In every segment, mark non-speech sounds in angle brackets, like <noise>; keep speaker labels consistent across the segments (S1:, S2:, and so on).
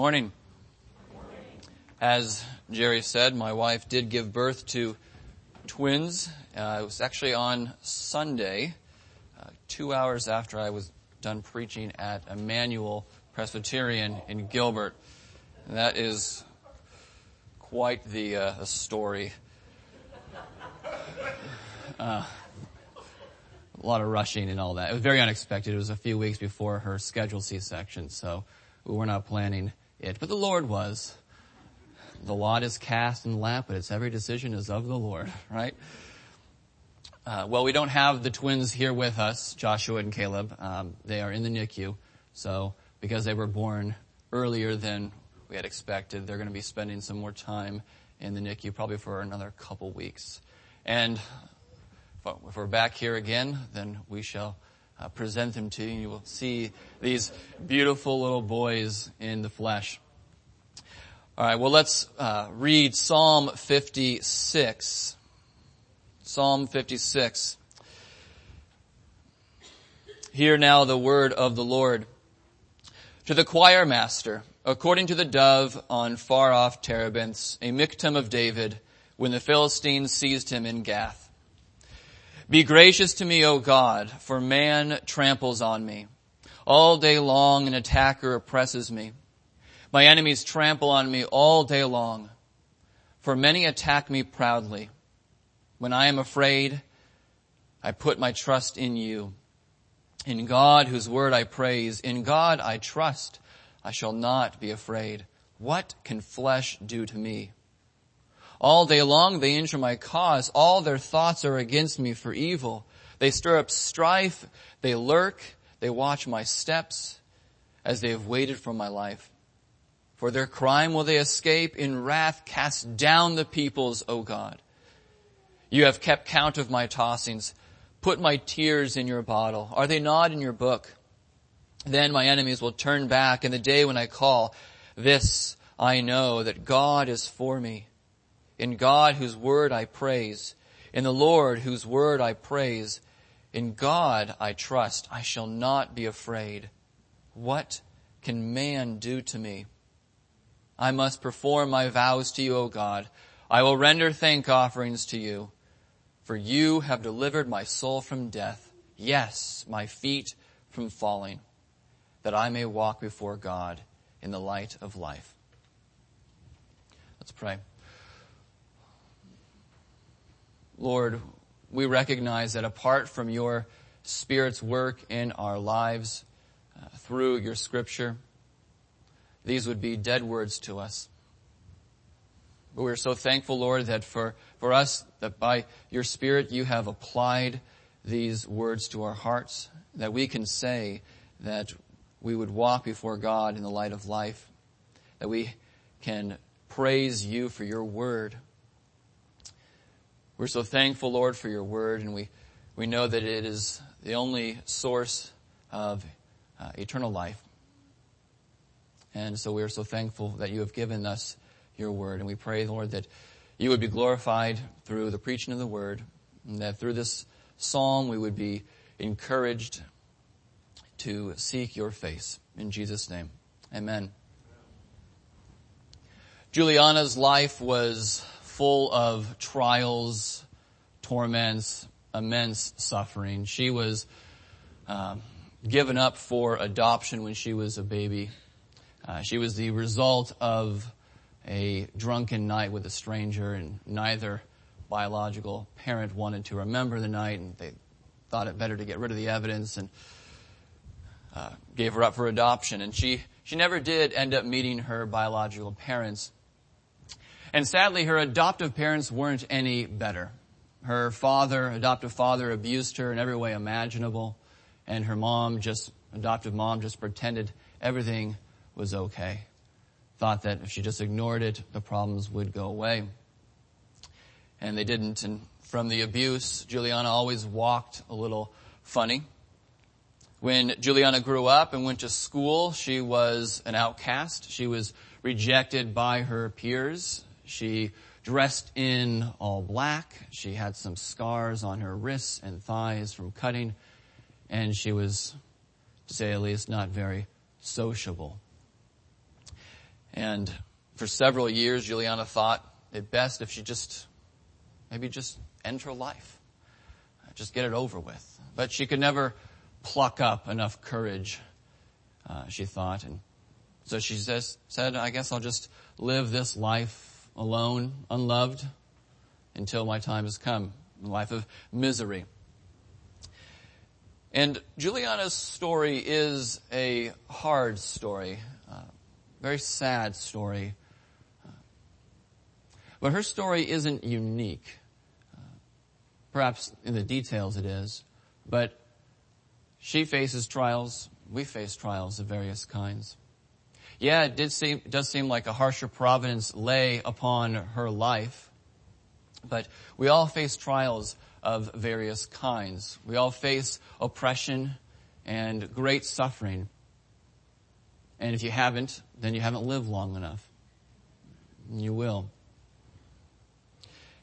S1: Morning. As Jerry said, my wife did give birth to twins. Uh, it was actually on Sunday, uh, two hours after I was done preaching at Emmanuel Presbyterian in Gilbert. And that is quite the, uh, story. Uh, a lot of rushing and all that. It was very unexpected. It was a few weeks before her scheduled C-section, so we were not planning it, but the Lord was. The lot is cast in the lap, but its every decision is of the Lord, <laughs> right? Uh, well, we don't have the twins here with us, Joshua and Caleb. Um, they are in the NICU, so because they were born earlier than we had expected, they're going to be spending some more time in the NICU, probably for another couple weeks. And if we're back here again, then we shall uh, present them to you. and You will see these beautiful little boys in the flesh. All right, well, let's uh, read Psalm 56. Psalm 56. Hear now the word of the Lord. To the choir master, according to the dove on far off terebinths, a miktam of David, when the Philistines seized him in Gath. Be gracious to me, O God, for man tramples on me. All day long an attacker oppresses me. My enemies trample on me all day long, for many attack me proudly. When I am afraid, I put my trust in you. In God, whose word I praise, in God I trust, I shall not be afraid. What can flesh do to me? All day long they injure my cause. All their thoughts are against me for evil. They stir up strife. They lurk. They watch my steps as they have waited for my life. For their crime will they escape. In wrath cast down the peoples, O God. You have kept count of my tossings. Put my tears in your bottle. Are they not in your book? Then my enemies will turn back in the day when I call. This I know that God is for me. In God whose word I praise. In the Lord whose word I praise. In God I trust. I shall not be afraid. What can man do to me? I must perform my vows to you, O God. I will render thank offerings to you. For you have delivered my soul from death. Yes, my feet from falling, that I may walk before God in the light of life. Let's pray. Lord, we recognize that apart from your Spirit's work in our lives uh, through your scripture, these would be dead words to us. But we're so thankful, Lord, that for, for us, that by your Spirit you have applied these words to our hearts, that we can say that we would walk before God in the light of life, that we can praise you for your word, we're so thankful, Lord, for your word, and we, we know that it is the only source of uh, eternal life. And so we are so thankful that you have given us your word. And we pray, Lord, that you would be glorified through the preaching of the word, and that through this psalm we would be encouraged to seek your face. In Jesus' name, amen. Juliana's life was full of trials, torments, immense suffering. She was um, given up for adoption when she was a baby. Uh, she was the result of a drunken night with a stranger, and neither biological parent wanted to remember the night, and they thought it better to get rid of the evidence and uh, gave her up for adoption. And she she never did end up meeting her biological parents. And sadly, her adoptive parents weren't any better. Her father, adoptive father, abused her in every way imaginable, and her mom just, adoptive mom just pretended everything was okay. Thought that if she just ignored it, the problems would go away. And they didn't, and from the abuse, Juliana always walked a little funny. When Juliana grew up and went to school, she was an outcast. She was rejected by her peers. She dressed in all black. She had some scars on her wrists and thighs from cutting, and she was, to say at least, not very sociable. And for several years, Juliana thought it best if she just, maybe just end her life. Just get it over with. But she could never pluck up enough courage, uh, she thought. And so she says, said, I guess I'll just live this life alone, unloved, until my time has come. A life of misery. And Juliana's story is a hard story, uh, very sad story. But her story isn't unique. Uh, perhaps in the details it is, but she faces trials. We face trials of various kinds. Yeah, it did seem, does seem like a harsher providence lay upon her life, but we all face trials of various kinds. We all face oppression and great suffering. And if you haven't, then you haven't lived long enough. You will.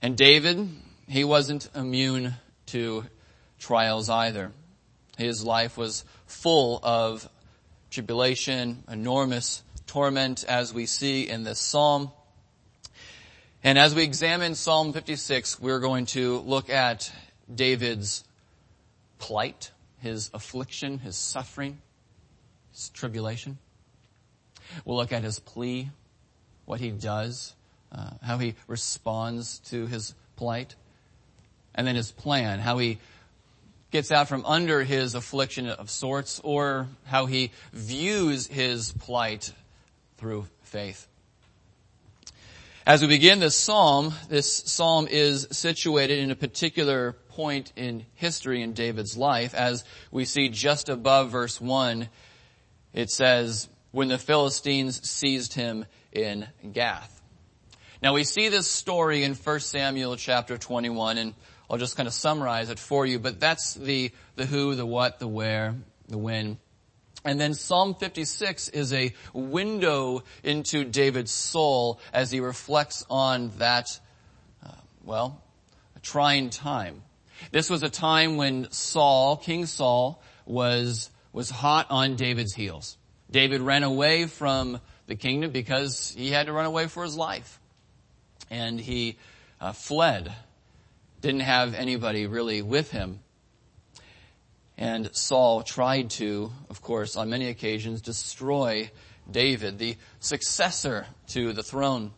S1: And David, he wasn't immune to trials either. His life was full of tribulation, enormous torment as we see in this psalm. And as we examine Psalm 56, we're going to look at David's plight, his affliction, his suffering, his tribulation. We'll look at his plea, what he does, uh, how he responds to his plight, and then his plan, how he gets out from under his affliction of sorts, or how he views his plight through faith. As we begin this psalm, this psalm is situated in a particular point in history in David's life. As we see just above verse 1, it says, when the Philistines seized him in Gath. Now we see this story in 1 Samuel chapter 21 and I'll just kind of summarize it for you, but that's the, the who, the what, the where, the when. And then Psalm 56 is a window into David's soul as he reflects on that, uh, well, a trying time. This was a time when Saul, King Saul, was, was hot on David's heels. David ran away from the kingdom because he had to run away for his life. And he uh, fled. Didn't have anybody really with him. And Saul tried to, of course, on many occasions destroy David, the successor to the throne.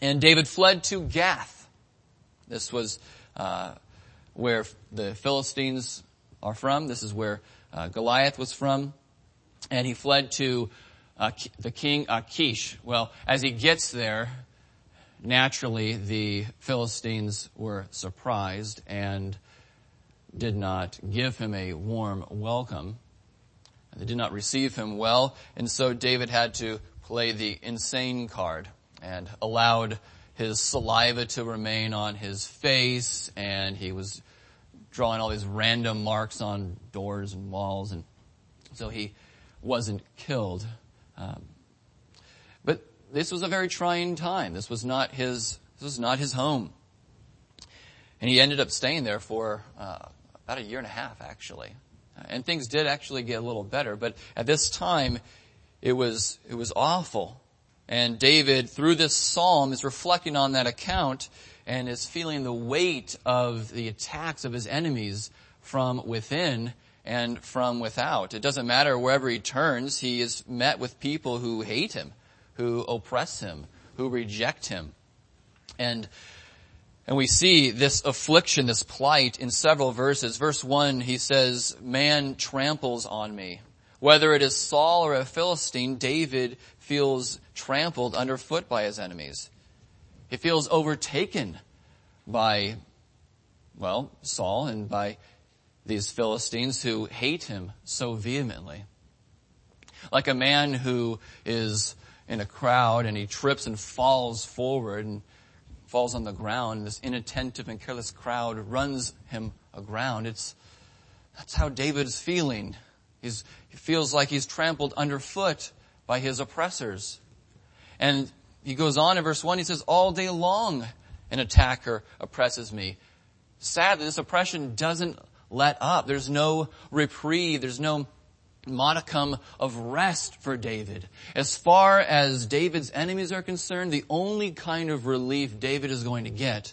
S1: And David fled to Gath. This was uh, where the Philistines are from. This is where uh, Goliath was from. And he fled to uh, the king Achish. Well, as he gets there, naturally the Philistines were surprised and did not give him a warm welcome. They did not receive him well, and so David had to play the insane card and allowed his saliva to remain on his face, and he was drawing all these random marks on doors and walls, and so he wasn't killed. Um, but this was a very trying time. This was not his. This was not his home, and he ended up staying there for uh, about a year and a half actually. Uh, and things did actually get a little better, but at this time, it was, it was awful. And David, through this psalm, is reflecting on that account and is feeling the weight of the attacks of his enemies from within and from without. It doesn't matter wherever he turns, he is met with people who hate him, who oppress him, who reject him. And and we see this affliction, this plight in several verses. Verse 1, he says, man tramples on me. Whether it is Saul or a Philistine, David feels trampled underfoot by his enemies. He feels overtaken by, well, Saul and by these Philistines who hate him so vehemently. Like a man who is in a crowd and he trips and falls forward and falls on the ground. This inattentive and careless crowd runs him aground. It's, that's how David is feeling. He's, he feels like he's trampled underfoot by his oppressors. And he goes on in verse 1, he says, all day long an attacker oppresses me. Sadly, this oppression doesn't let up. There's no reprieve. There's no modicum of rest for David. As far as David's enemies are concerned, the only kind of relief David is going to get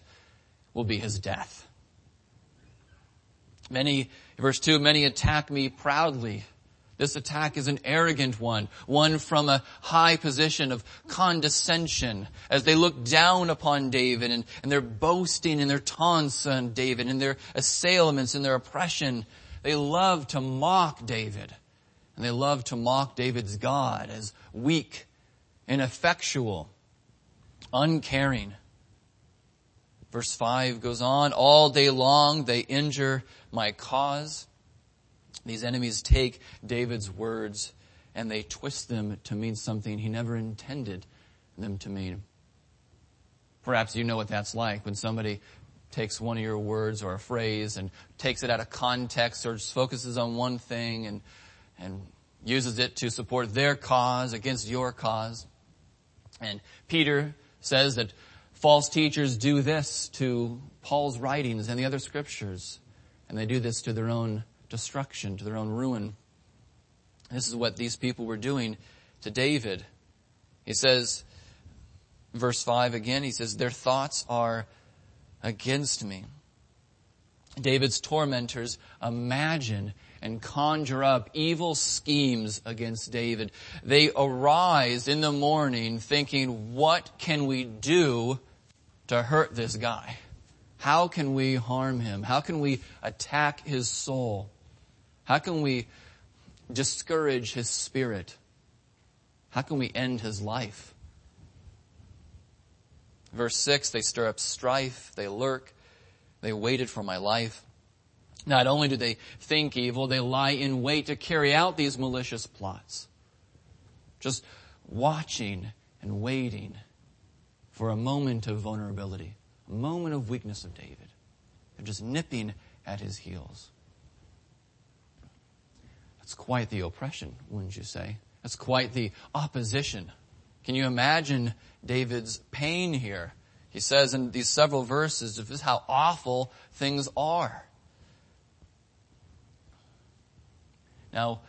S1: will be his death. Many, verse 2, many attack me proudly. This attack is an arrogant one, one from a high position of condescension as they look down upon David and, and they're boasting and their taunts on David and their assailments and their oppression. They love to mock David and they love to mock David's God as weak, ineffectual, uncaring. Verse 5 goes on, all day long they injure my cause. These enemies take David's words and they twist them to mean something he never intended them to mean. Perhaps you know what that's like when somebody takes one of your words or a phrase and takes it out of context or just focuses on one thing and, and uses it to support their cause against your cause. And Peter says that false teachers do this to Paul's writings and the other scriptures. And they do this to their own destruction, to their own ruin. This is what these people were doing to David. He says, verse 5 again, he says, their thoughts are against me. David's tormentors imagine and conjure up evil schemes against David. They arise in the morning thinking, what can we do to hurt this guy? How can we harm him? How can we attack his soul? How can we discourage his spirit? How can we end his life? Verse 6, they stir up strife, they lurk, they waited for my life. Not only do they think evil, they lie in wait to carry out these malicious plots. Just watching and waiting for a moment of vulnerability, a moment of weakness of David. They're just nipping at his heels. That's quite the oppression, wouldn't you say? That's quite the opposition. Can you imagine David's pain here? He says in these several verses, this is how awful things are. Now,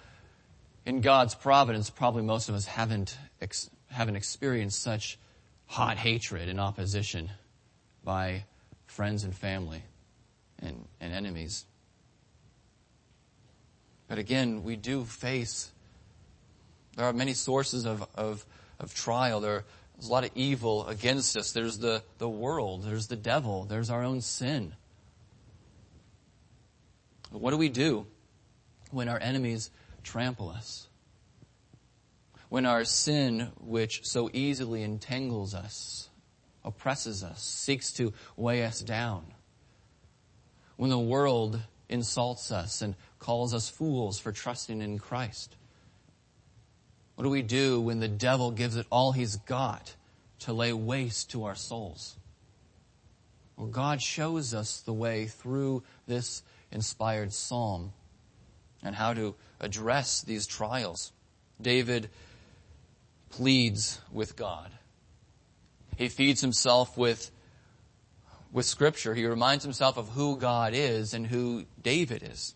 S1: in God's providence, probably most of us haven't, ex- haven't experienced such hot hatred and opposition by friends and family and, and enemies. But again, we do face, there are many sources of, of, of trial. There, there's a lot of evil against us. There's the, the world. There's the devil. There's our own sin. But what do we do when our enemies trample us? When our sin, which so easily entangles us, oppresses us, seeks to weigh us down? When the world insults us and calls us fools for trusting in Christ? What do we do when the devil gives it all he's got to lay waste to our souls? Well, God shows us the way through this inspired psalm and how to address these trials. David pleads with God. He feeds himself with with scripture. He reminds himself of who God is and who David is.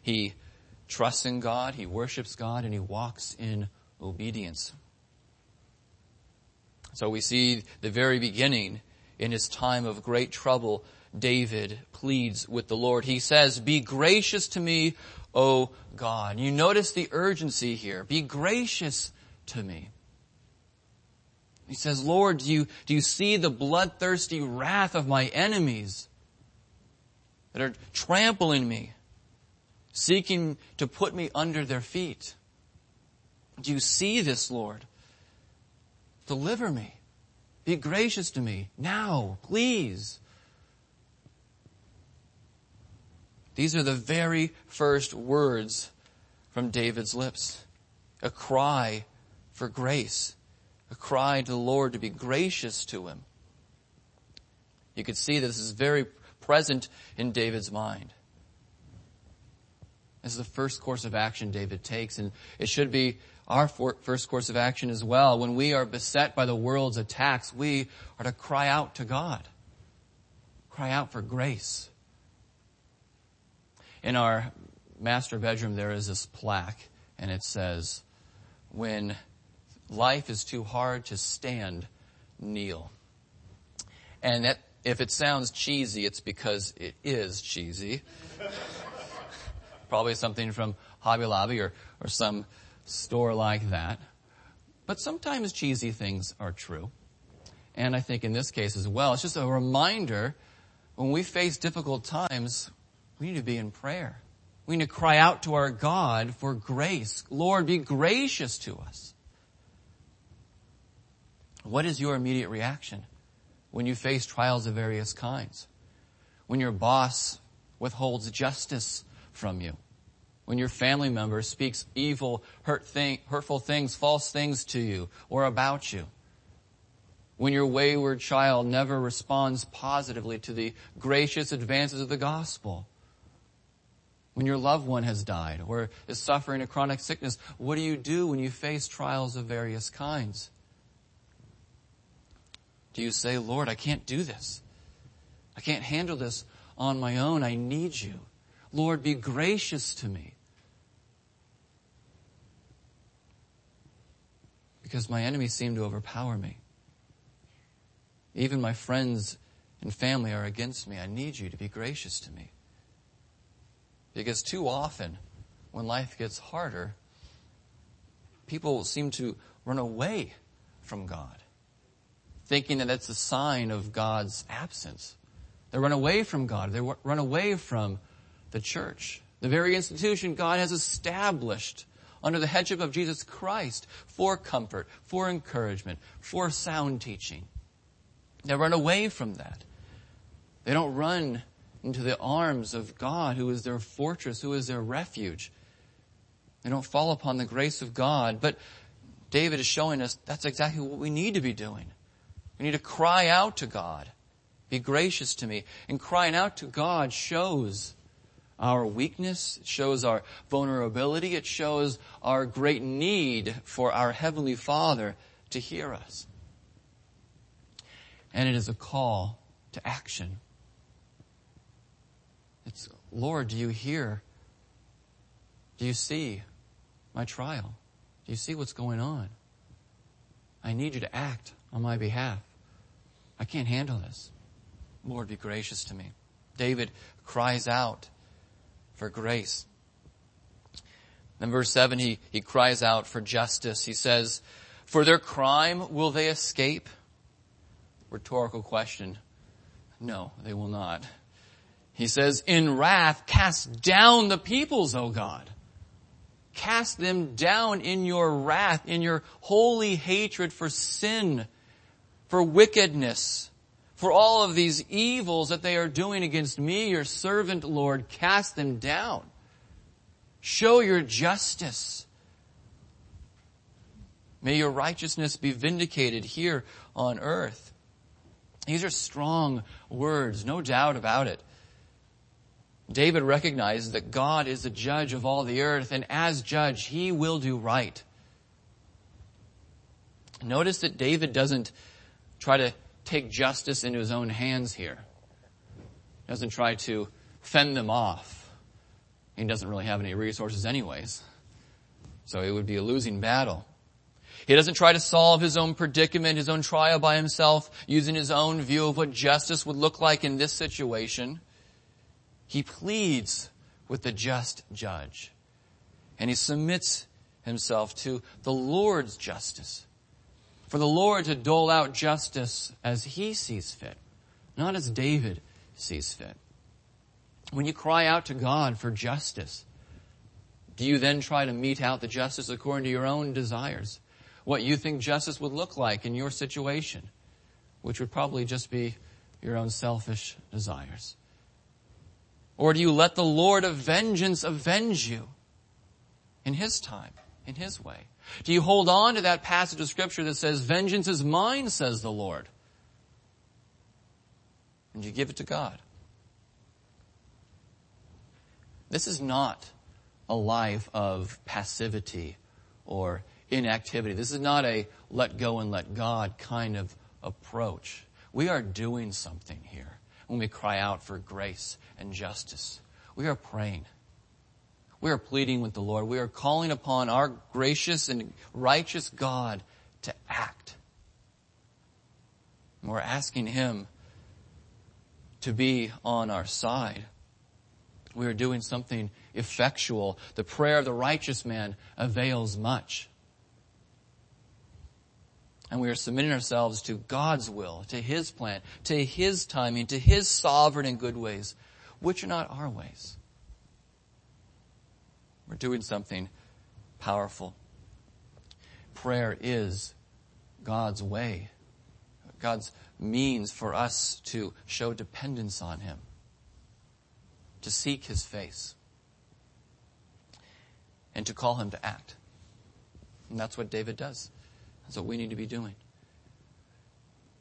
S1: He trusts in God, he worships God, and he walks in obedience. So we see the very beginning in his time of great trouble, David pleads with the Lord. He says, be gracious to me, O God. You notice the urgency here. Be gracious to me. He says, Lord, do you, do you see the bloodthirsty wrath of my enemies that are trampling me, seeking to put me under their feet? Do you see this, Lord? Deliver me. Be gracious to me now, please. These are the very first words from David's lips. A cry for grace a cry to the Lord to be gracious to him. You could see this is very present in David's mind. This is the first course of action David takes, and it should be our first course of action as well. When we are beset by the world's attacks, we are to cry out to God. Cry out for grace. In our master bedroom there is this plaque and it says, when life is too hard to stand, kneel. And that, if it sounds cheesy, it's because it is cheesy. <laughs> Probably something from Hobby Lobby or, or some store like that. But sometimes cheesy things are true. And I think in this case as well, it's just a reminder when we face difficult times, we need to be in prayer. We need to cry out to our God for grace. Lord, be gracious to us. What is your immediate reaction when you face trials of various kinds? When your boss withholds justice from you? When your family member speaks evil, hurt thing, hurtful things, false things to you or about you? When your wayward child never responds positively to the gracious advances of the gospel? When your loved one has died or is suffering a chronic sickness, what do you do when you face trials of various kinds? Do you say, Lord, I can't do this. I can't handle this on my own. I need you. Lord, be gracious to me. Because my enemies seem to overpower me. Even my friends and family are against me. I need you to be gracious to me. Because too often, when life gets harder, people seem to run away from God, thinking that that's a sign of God's absence. They run away from God. They run away from the church, the very institution God has established under the headship of Jesus Christ for comfort, for encouragement, for sound teaching. They run away from that. They don't run into the arms of God, who is their fortress, who is their refuge. They don't fall upon the grace of God. But David is showing us that's exactly what we need to be doing. We need to cry out to God. Be gracious to me. And crying out to God shows our weakness, it shows our vulnerability, it shows our great need for our Heavenly Father to hear us. And it is a call to action. It's, Lord, do you hear? Do you see my trial? Do you see what's going on? I need you to act on my behalf. I can't handle this. Lord, be gracious to me. David cries out for grace. In verse 7, he, he cries out for justice. He says, For their crime will they escape? Rhetorical question. No, they will not. He says, in wrath, cast down the peoples, O God. Cast them down in your wrath, in your holy hatred for sin, for wickedness, for all of these evils that they are doing against me, your servant, Lord. Cast them down. Show your justice. May your righteousness be vindicated here on earth. These are strong words, no doubt about it. David recognizes that God is the judge of all the earth, and as judge, he will do right. Notice that David doesn't try to take justice into his own hands here. He doesn't try to fend them off. He doesn't really have any resources anyways. So it would be a losing battle. He doesn't try to solve his own predicament, his own trial by himself, using his own view of what justice would look like in this situation. He pleads with the just judge. And he submits himself to the Lord's justice. For the Lord to dole out justice as he sees fit, not as David sees fit. When you cry out to God for justice, do you then try to mete out the justice according to your own desires? What you think justice would look like in your situation, which would probably just be your own selfish desires? Or do you let the Lord of vengeance avenge you in His time, in His way? Do you hold on to that passage of scripture that says, vengeance is mine, says the Lord? And you give it to God. This is not a life of passivity or inactivity. This is not a let go and let God kind of approach. We are doing something here when we cry out for grace and justice. We are praying. We are pleading with the Lord. We are calling upon our gracious and righteous God to act. And we're asking Him to be on our side. We are doing something effectual. The prayer of the righteous man avails much. And we are submitting ourselves to God's will, to His plan, to His timing, to His sovereign and good ways, which are not our ways. We're doing something powerful. Prayer is God's way, God's means for us to show dependence on Him, to seek His face, and to call Him to act. And that's what David does. That's what we need to be doing.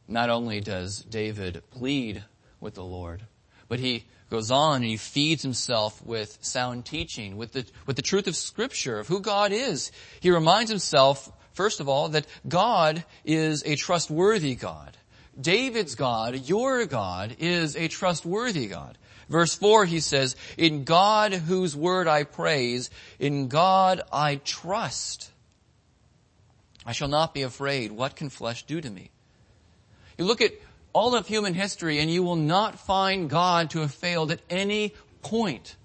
S1: Not only does David plead with the Lord, but he goes on and he feeds himself with sound teaching, with the, with the truth of scripture, of who God is. He reminds himself, first of all, that God is a trustworthy God. David's God, your God, is a trustworthy God. Verse 4 he says, In God whose word I praise, in God I trust. I shall not be afraid. What can flesh do to me? You look at all of human history and you will not find God to have failed at any point.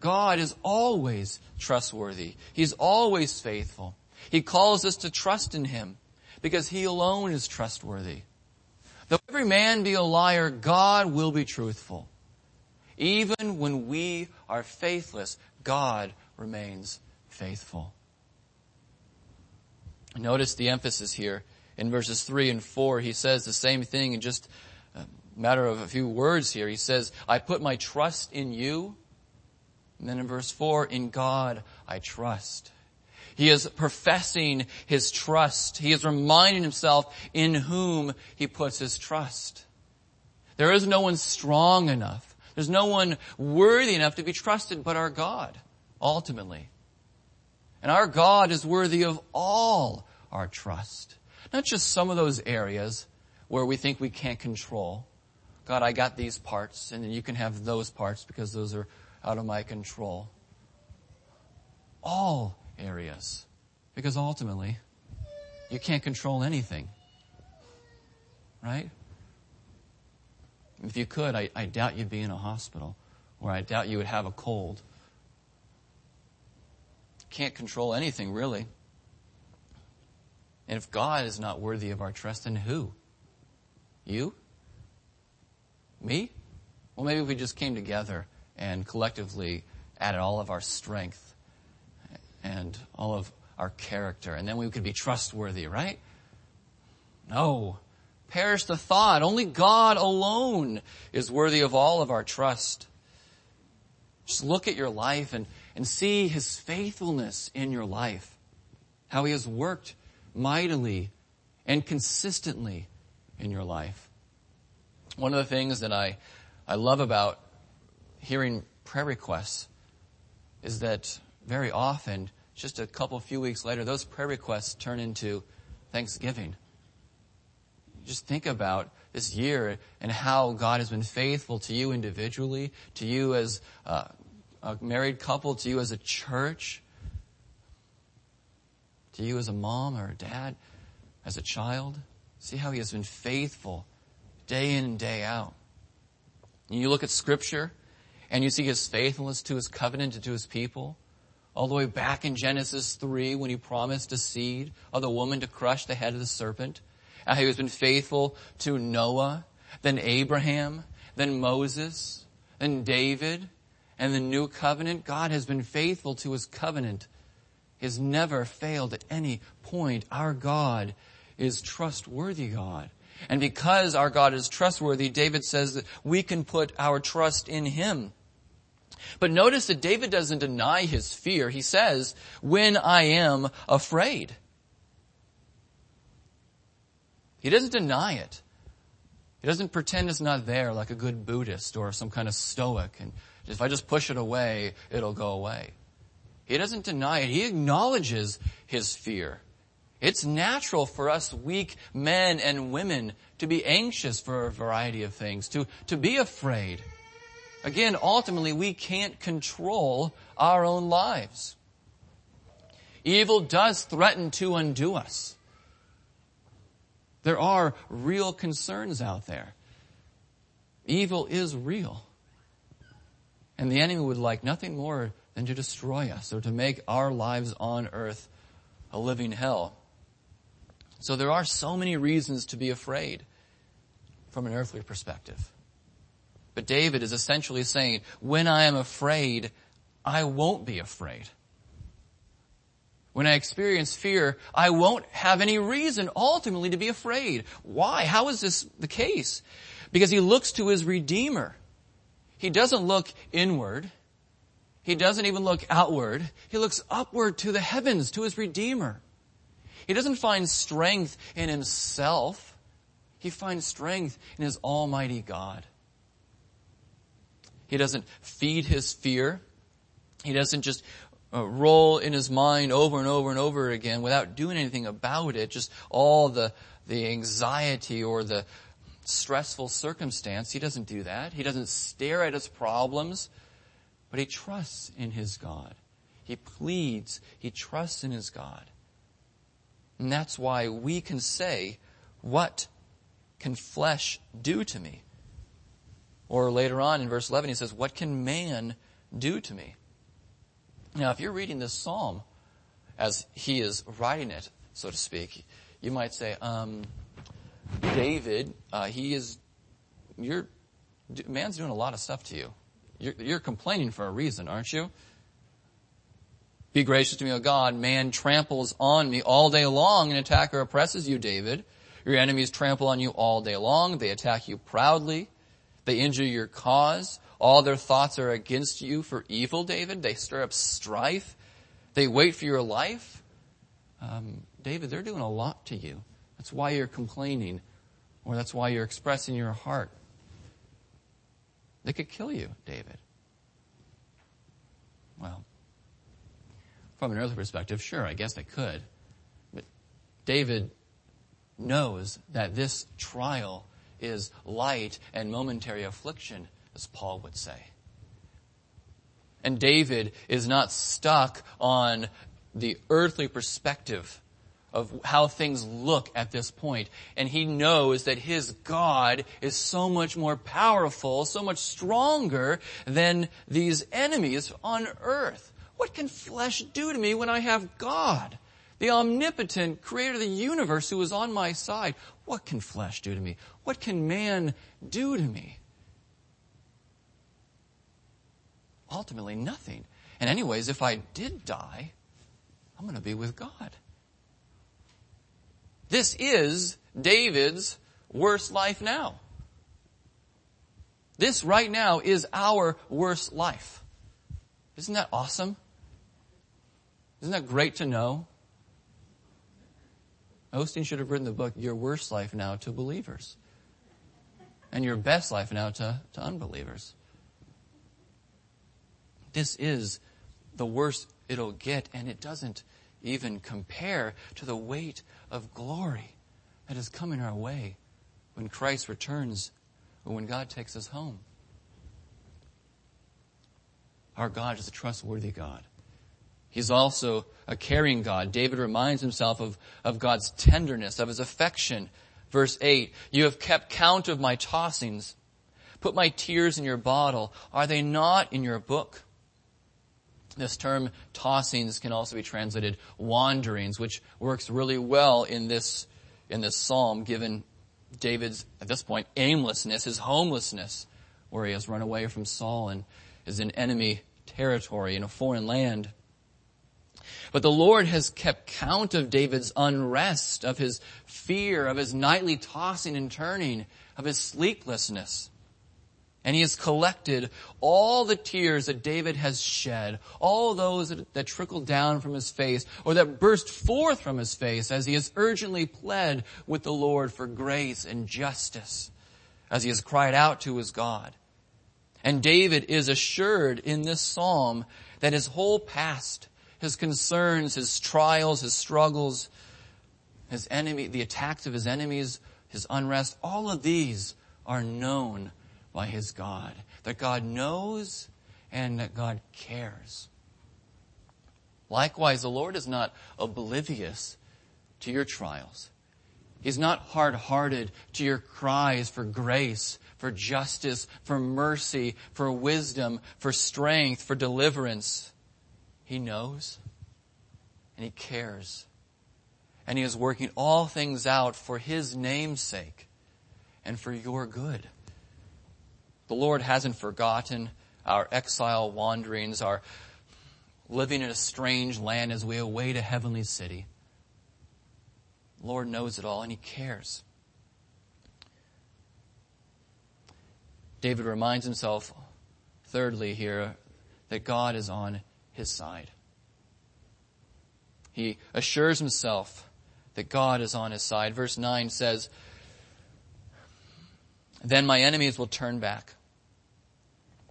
S1: God is always trustworthy. He's always faithful. He calls us to trust in Him because He alone is trustworthy. Though every man be a liar, God will be truthful. Even when we are faithless, God remains faithful. Notice the emphasis here in verses 3 and 4, he says the same thing in just a matter of a few words here. He says, I put my trust in you. And then in verse 4, in God I trust. He is professing his trust. He is reminding himself in whom he puts his trust. There is no one strong enough. There's no one worthy enough to be trusted but our God, ultimately. And our God is worthy of all our trust. Not just some of those areas where we think we can't control. God, I got these parts, and then you can have those parts because those are out of my control. All areas. Because ultimately, you can't control anything. Right? If you could, I, I doubt you'd be in a hospital, or I doubt you would have a cold. Can't control anything, really. And if God is not worthy of our trust, then who? You? Me? Well, maybe if we just came together and collectively added all of our strength and all of our character, and then we could be trustworthy, right? No. Perish the thought. Only God alone is worthy of all of our trust. Just look at your life and, and see His faithfulness in your life. How He has worked mightily and consistently in your life. One of the things that I, I love about hearing prayer requests is that very often, just a couple few weeks later, those prayer requests turn into thanksgiving. Just think about this year and how God has been faithful to you individually, to you as a, a married couple, to you as a church, to you as a mom or a dad, as a child. See how he has been faithful day in and day out. And you look at scripture and you see his faithfulness to his covenant and to his people. All the way back in Genesis 3 when he promised a seed of the woman to crush the head of the serpent. How he has been faithful to Noah, then Abraham, then Moses, then David, and the new covenant. God has been faithful to his covenant has never failed at any point. Our God is trustworthy God. And because our God is trustworthy, David says that we can put our trust in Him. But notice that David doesn't deny his fear. He says, when I am afraid. He doesn't deny it. He doesn't pretend it's not there like a good Buddhist or some kind of stoic and if I just push it away, it'll go away. He doesn't deny it. He acknowledges his fear. It's natural for us weak men and women to be anxious for a variety of things, to, to be afraid. Again, ultimately, we can't control our own lives. Evil does threaten to undo us. There are real concerns out there. Evil is real. And the enemy would like nothing more than to destroy us or to make our lives on earth a living hell. So there are so many reasons to be afraid from an earthly perspective. But David is essentially saying, when I am afraid, I won't be afraid. When I experience fear, I won't have any reason ultimately to be afraid. Why? How is this the case? Because he looks to his Redeemer. He doesn't look inward. He doesn't even look outward. He looks upward to the heavens, to his Redeemer. He doesn't find strength in himself. He finds strength in his Almighty God. He doesn't feed his fear. He doesn't just uh, roll in his mind over and over and over again without doing anything about it, just all the, the anxiety or the stressful circumstance. He doesn't do that. He doesn't stare at his problems, but he trusts in his God. He pleads. He trusts in his God. And that's why we can say, what can flesh do to me? Or later on in verse 11, he says, what can man do to me? Now, if you're reading this psalm as he is writing it, so to speak, you might say, um, David, uh, he is, you're, man's doing a lot of stuff to you. You're, you're complaining for a reason, aren't you? Be gracious to me, O God. Man tramples on me all day long. An attacker oppresses you, David. Your enemies trample on you all day long. They attack you proudly. They injure your cause. All their thoughts are against you for evil, David. They stir up strife. They wait for your life. Um, David, they're doing a lot to you. That's why you're complaining, or that's why you're expressing your heart. They could kill you, David. Well, from an earthly perspective, sure, I guess they could. But David knows that this trial is light and momentary affliction, as Paul would say. And David is not stuck on the earthly perspective of how things look at this point. And he knows that his God is so much more powerful, so much stronger than these enemies on earth. What can flesh do to me when I have God? The omnipotent creator of the universe who is on my side. What can flesh do to me? What can man do to me? Ultimately, nothing. And anyways, if I did die, I'm going to be with God. This is David's worst life now. This right now is our worst life. Isn't that awesome? Isn't that great to know? Osteen should have written the book, Your Worst Life Now to Believers. And Your Best Life Now to, to Unbelievers. This is the worst it'll get, and it doesn't even compare to the weight of glory that is coming our way when Christ returns or when God takes us home. Our God is a trustworthy God. He's also a caring God. David reminds himself of, of God's tenderness, of his affection. Verse 8, you have kept count of my tossings. Put my tears in your bottle. Are they not in your book? This term tossings can also be translated wanderings, which works really well in this, in this psalm given David's, at this point, aimlessness, his homelessness, where he has run away from Saul and is in enemy territory in a foreign land. But the Lord has kept count of David's unrest, of his fear, of his nightly tossing and turning, of his sleeplessness. And he has collected all the tears that David has shed, all those that, that trickled down from his face, or that burst forth from his face as he has urgently pled with the Lord for grace and justice, as he has cried out to his God. And David is assured in this psalm that his whole past, his concerns, his trials, his struggles, his enemy, the attacks of his enemies, his unrest, all of these are known by his God, that God knows and that God cares. Likewise, the Lord is not oblivious to your trials. He's not hard-hearted to your cries for grace, for justice, for mercy, for wisdom, for strength, for deliverance. He knows and he cares. And he is working all things out for his name's sake and for your good. The Lord hasn't forgotten our exile wanderings, our living in a strange land as we await a heavenly city. The Lord knows it all and he cares. David reminds himself, thirdly here, that God is on his side. He assures himself that God is on his side. Verse 9 says, Then my enemies will turn back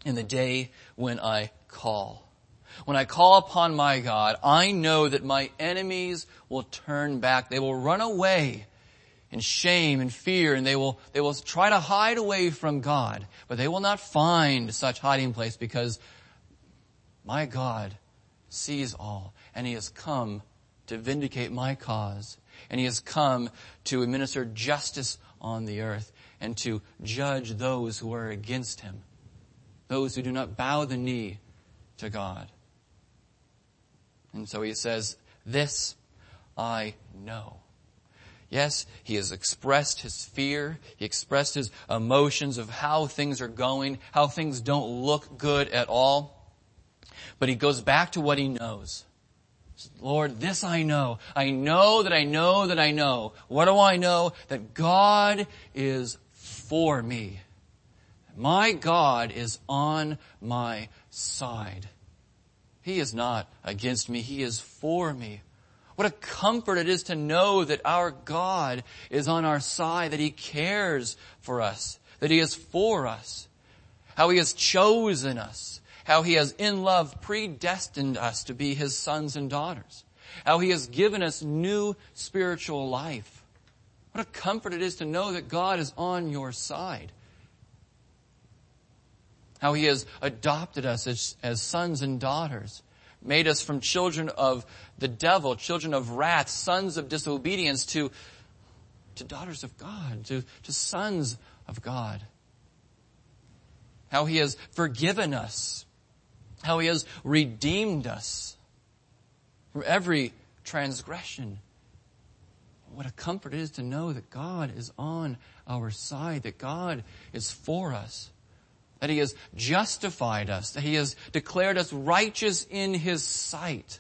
S1: in the day when I call. When I call upon my God, I know that my enemies will turn back. They will run away in shame and fear and they will, they will try to hide away from God, but they will not find such hiding place because my God sees all and he has come to vindicate my cause and he has come to administer justice on the earth and to judge those who are against him, those who do not bow the knee to God. And so he says, this I know. Yes, he has expressed his fear. He expressed his emotions of how things are going, how things don't look good at all. But he goes back to what he knows. Lord, this I know. I know that I know that I know. What do I know? That God is for me. My God is on my side. He is not against me. He is for me. What a comfort it is to know that our God is on our side, that He cares for us, that He is for us, how He has chosen us, how He has in love predestined us to be His sons and daughters, how He has given us new spiritual life. What a comfort it is to know that God is on your side how he has adopted us as, as sons and daughters, made us from children of the devil, children of wrath, sons of disobedience to, to daughters of God, to, to sons of God. How he has forgiven us, how he has redeemed us from every transgression. What a comfort it is to know that God is on our side, that God is for us that He has justified us, that He has declared us righteous in His sight.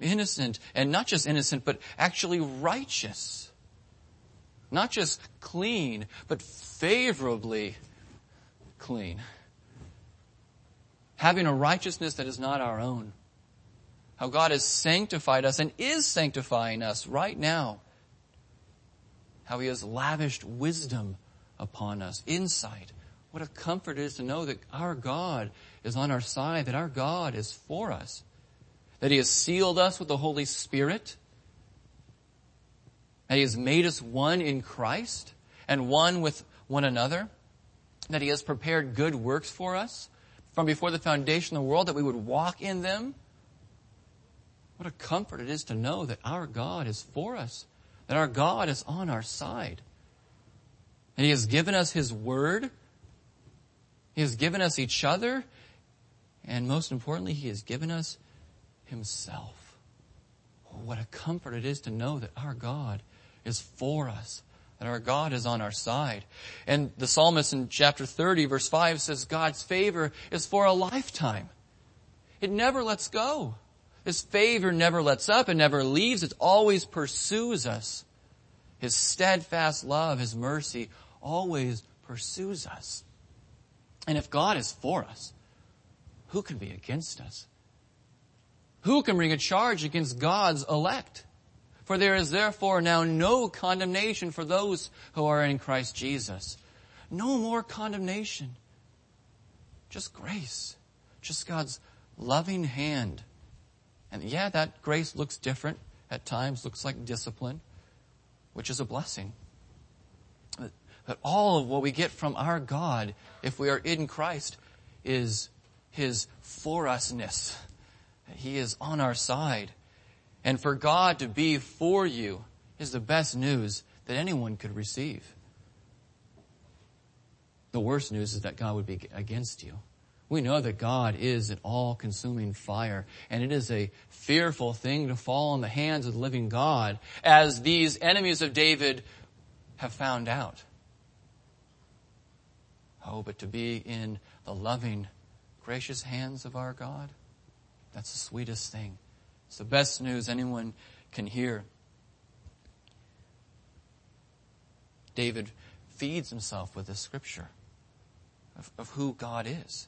S1: Innocent, and not just innocent, but actually righteous. Not just clean, but favorably clean. Having a righteousness that is not our own. How God has sanctified us and is sanctifying us right now. How He has lavished wisdom upon us, insight, what a comfort it is to know that our God is on our side, that our God is for us, that He has sealed us with the Holy Spirit, that He has made us one in Christ and one with one another, that He has prepared good works for us from before the foundation of the world that we would walk in them. What a comfort it is to know that our God is for us, that our God is on our side. And He has given us His Word he has given us each other, and most importantly, He has given us Himself. What a comfort it is to know that our God is for us, that our God is on our side. And the psalmist in chapter 30 verse 5 says God's favor is for a lifetime. It never lets go. His favor never lets up and never leaves. It always pursues us. His steadfast love, His mercy always pursues us. And if God is for us, who can be against us? Who can bring a charge against God's elect? For there is therefore now no condemnation for those who are in Christ Jesus. No more condemnation. Just grace. Just God's loving hand. And yeah, that grace looks different at times, looks like discipline, which is a blessing. But all of what we get from our God, if we are in Christ, is His for usness. He is on our side. And for God to be for you is the best news that anyone could receive. The worst news is that God would be against you. We know that God is an all-consuming fire, and it is a fearful thing to fall in the hands of the living God, as these enemies of David have found out. Oh, but to be in the loving, gracious hands of our God, that's the sweetest thing. It's the best news anyone can hear. David feeds himself with the scripture of, of who God is.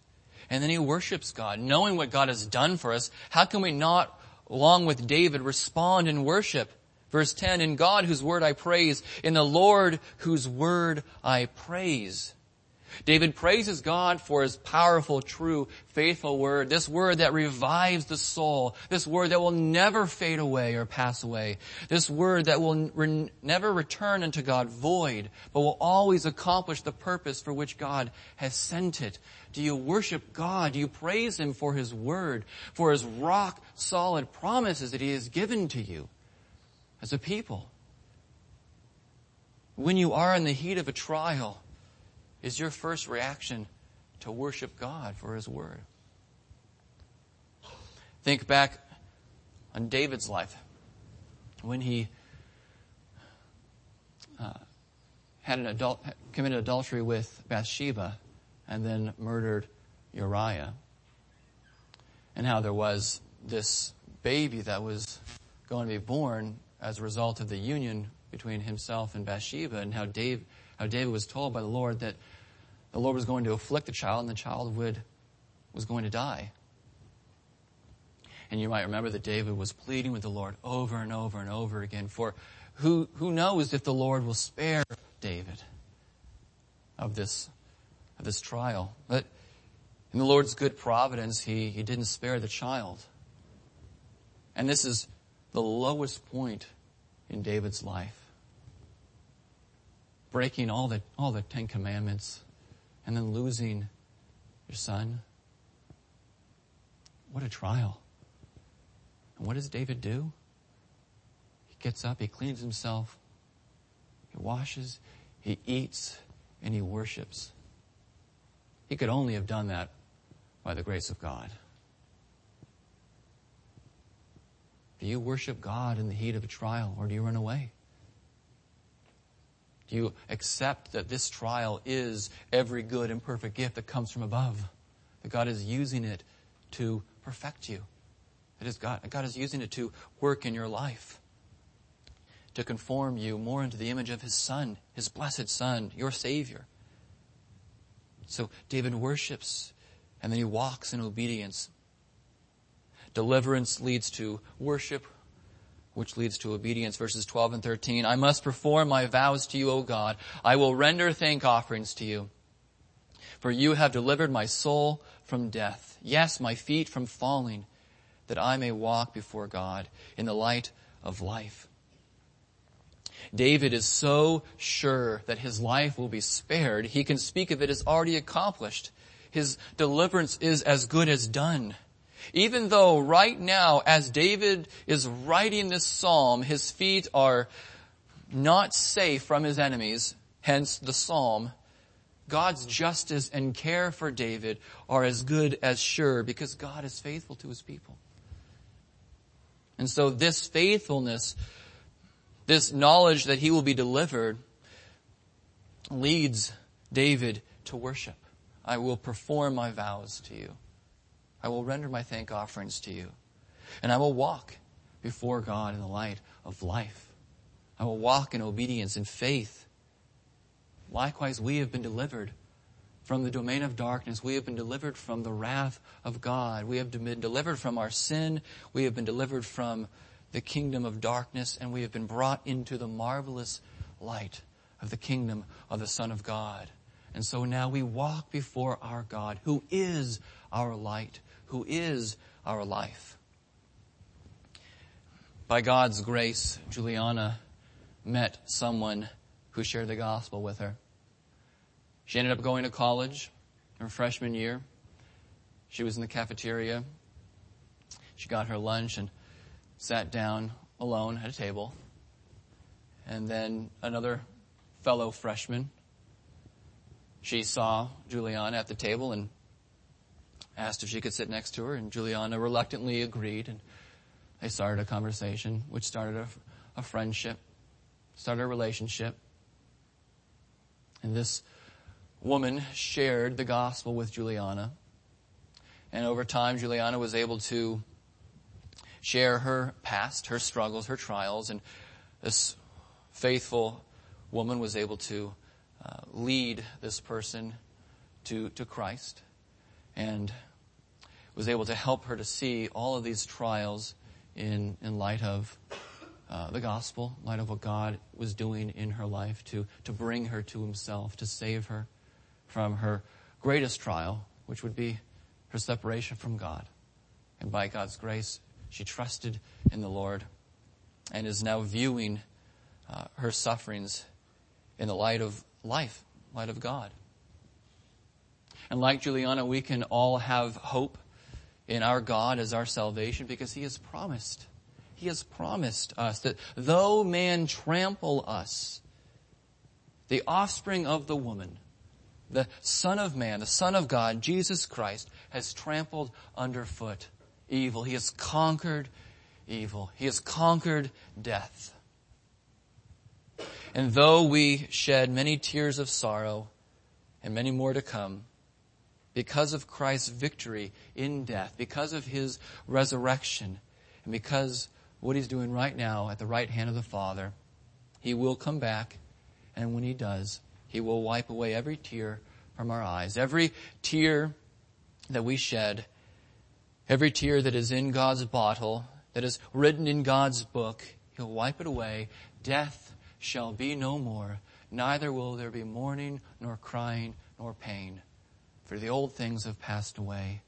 S1: And then he worships God. Knowing what God has done for us, how can we not, along with David, respond in worship? Verse 10, in God whose word I praise, in the Lord whose word I praise. David praises God for his powerful, true, faithful word. This word that revives the soul. This word that will never fade away or pass away. This word that will re- never return unto God void, but will always accomplish the purpose for which God has sent it. Do you worship God? Do you praise Him for His word, for His rock solid promises that He has given to you as a people? When you are in the heat of a trial, is your first reaction to worship God for His Word? Think back on David's life when he uh, had an adult, committed adultery with Bathsheba and then murdered Uriah. And how there was this baby that was going to be born as a result of the union between himself and Bathsheba and how Dave, how David was told by the Lord that the Lord was going to afflict the child and the child would, was going to die. And you might remember that David was pleading with the Lord over and over and over again for who, who knows if the Lord will spare David of this, of this trial. But in the Lord's good providence, he, he didn't spare the child. And this is the lowest point in David's life. Breaking all the, all the Ten Commandments and then losing your son. What a trial. And what does David do? He gets up, he cleans himself, he washes, he eats, and he worships. He could only have done that by the grace of God. Do you worship God in the heat of a trial or do you run away? Do you accept that this trial is every good and perfect gift that comes from above? That God is using it to perfect you. That is God, God is using it to work in your life. To conform you more into the image of His Son, His blessed Son, your Savior. So David worships and then he walks in obedience. Deliverance leads to worship which leads to obedience. Verses 12 and 13. I must perform my vows to you, O God. I will render thank offerings to you. For you have delivered my soul from death. Yes, my feet from falling, that I may walk before God in the light of life. David is so sure that his life will be spared, he can speak of it as already accomplished. His deliverance is as good as done. Even though right now, as David is writing this psalm, his feet are not safe from his enemies, hence the psalm, God's justice and care for David are as good as sure because God is faithful to his people. And so this faithfulness, this knowledge that he will be delivered leads David to worship. I will perform my vows to you. I will render my thank offerings to you. And I will walk before God in the light of life. I will walk in obedience and faith. Likewise, we have been delivered from the domain of darkness. We have been delivered from the wrath of God. We have been delivered from our sin. We have been delivered from the kingdom of darkness and we have been brought into the marvelous light of the kingdom of the Son of God. And so now we walk before our God who is our light who is our life. By God's grace, Juliana met someone who shared the gospel with her. She ended up going to college her freshman year. She was in the cafeteria. She got her lunch and sat down alone at a table. And then another fellow freshman, she saw Juliana at the table and asked if she could sit next to her, and Juliana reluctantly agreed, and they started a conversation, which started a, a friendship, started a relationship. And this woman shared the gospel with Juliana. And over time, Juliana was able to share her past, her struggles, her trials, and this faithful woman was able to uh, lead this person to, to Christ and was able to help her to see all of these trials in, in light of uh, the gospel, light of what God was doing in her life to, to bring her to himself, to save her from her greatest trial, which would be her separation from God. And by God's grace, she trusted in the Lord and is now viewing uh, her sufferings in the light of life, light of God. And like Juliana, we can all have hope in our God as our salvation because He has promised. He has promised us that though man trample us, the offspring of the woman, the Son of Man, the Son of God, Jesus Christ, has trampled underfoot evil. He has conquered evil. He has conquered death. And though we shed many tears of sorrow and many more to come, because of Christ's victory in death, because of his resurrection, and because what he's doing right now at the right hand of the Father, he will come back, and when he does, he will wipe away every tear from our eyes. Every tear that we shed, every tear that is in God's bottle, that is written in God's book, he'll wipe it away. Death shall be no more. Neither will there be mourning, nor crying, nor pain for the old things have passed away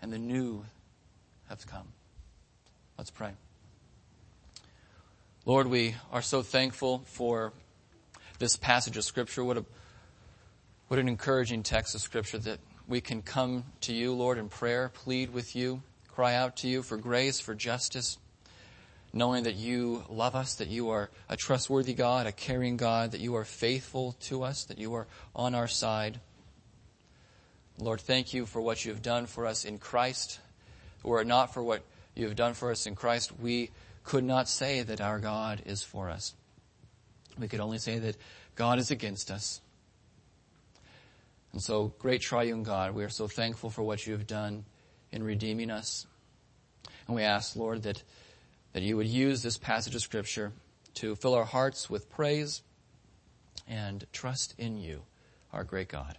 S1: and the new have come. Let's pray. Lord, we are so thankful for this passage of scripture. What a, what an encouraging text of scripture that we can come to you, Lord, in prayer, plead with you, cry out to you for grace, for justice, knowing that you love us, that you are a trustworthy God, a caring God, that you are faithful to us, that you are on our side. Lord, thank you for what you have done for us in Christ. Were it not for what you have done for us in Christ, we could not say that our God is for us. We could only say that God is against us. And so, great triune God, we are so thankful for what you have done in redeeming us. And we ask, Lord, that, that you would use this passage of scripture to fill our hearts with praise and trust in you, our great God.